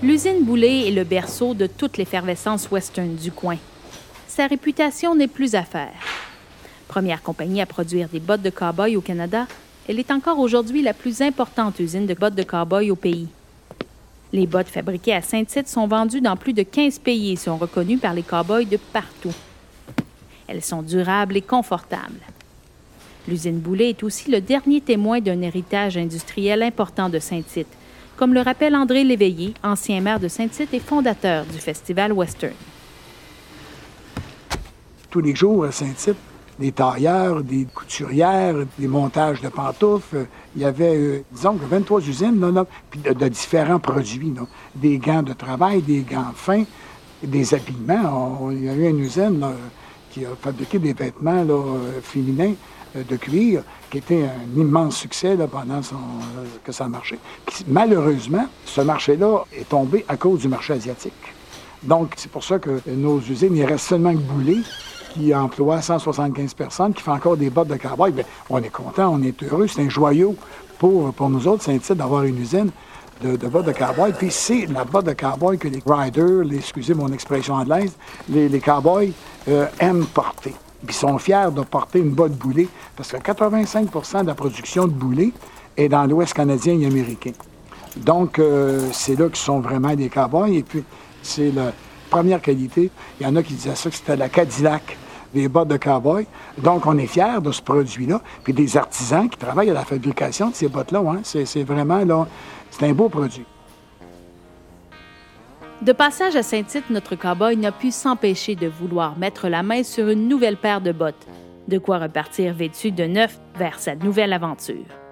L'usine Boulay est le berceau de toute l'effervescence western du coin. Sa réputation n'est plus à faire. Première compagnie à produire des bottes de cow-boy au Canada, elle est encore aujourd'hui la plus importante usine de bottes de cow-boy au pays. Les bottes fabriquées à Saint-Tite sont vendues dans plus de 15 pays et sont reconnues par les cow-boys de partout. Elles sont durables et confortables. L'usine Boulet est aussi le dernier témoin d'un héritage industriel important de Saint-Tite, comme le rappelle André Léveillé, ancien maire de Saint-Tite et fondateur du Festival Western. Tous les jours à Saint-Tite, des tailleurs, des couturières, des montages de pantoufles. Il y avait, euh, disons, 23 usines de, différents produits. Des gants de travail, des gants fins, des habillements. il y a eu une usine qui a fabriqué des vêtements euh, féminins de cuir, qui était un immense succès pendant que ça a marché. malheureusement, ce marché-là est tombé à cause du marché asiatique. Donc, c'est pour ça que nos usines, il reste seulement que Boulay, qui emploie 175 personnes, qui fait encore des bottes de cowboy, bien, on est content, on est heureux. C'est un joyau pour, pour nous autres, c'est d'avoir une usine de, bottes de cowboy. Puis c'est la botte de cowboy que les riders, les, excusez mon expression anglaise, les, les cowboys euh, aiment porter. Ils sont fiers de porter une botte boulet parce que 85% de la production de boulet est dans l'Ouest canadien et américain. Donc, euh, c'est là qu'ils sont vraiment des cowboys. Et puis, c'est la première qualité. Il y en a qui disaient ça que c'était la Cadillac des bottes de cowboy. Donc, on est fiers de ce produit-là. Puis des artisans qui travaillent à la fabrication de ces bottes-là. Hein. C'est vraiment, là, c'est un beau produit. De passage à Saint-Tite, notre cowboy n'a pu s'empêcher de vouloir mettre la main sur une nouvelle paire de bottes, de quoi repartir vêtu de neuf vers sa nouvelle aventure.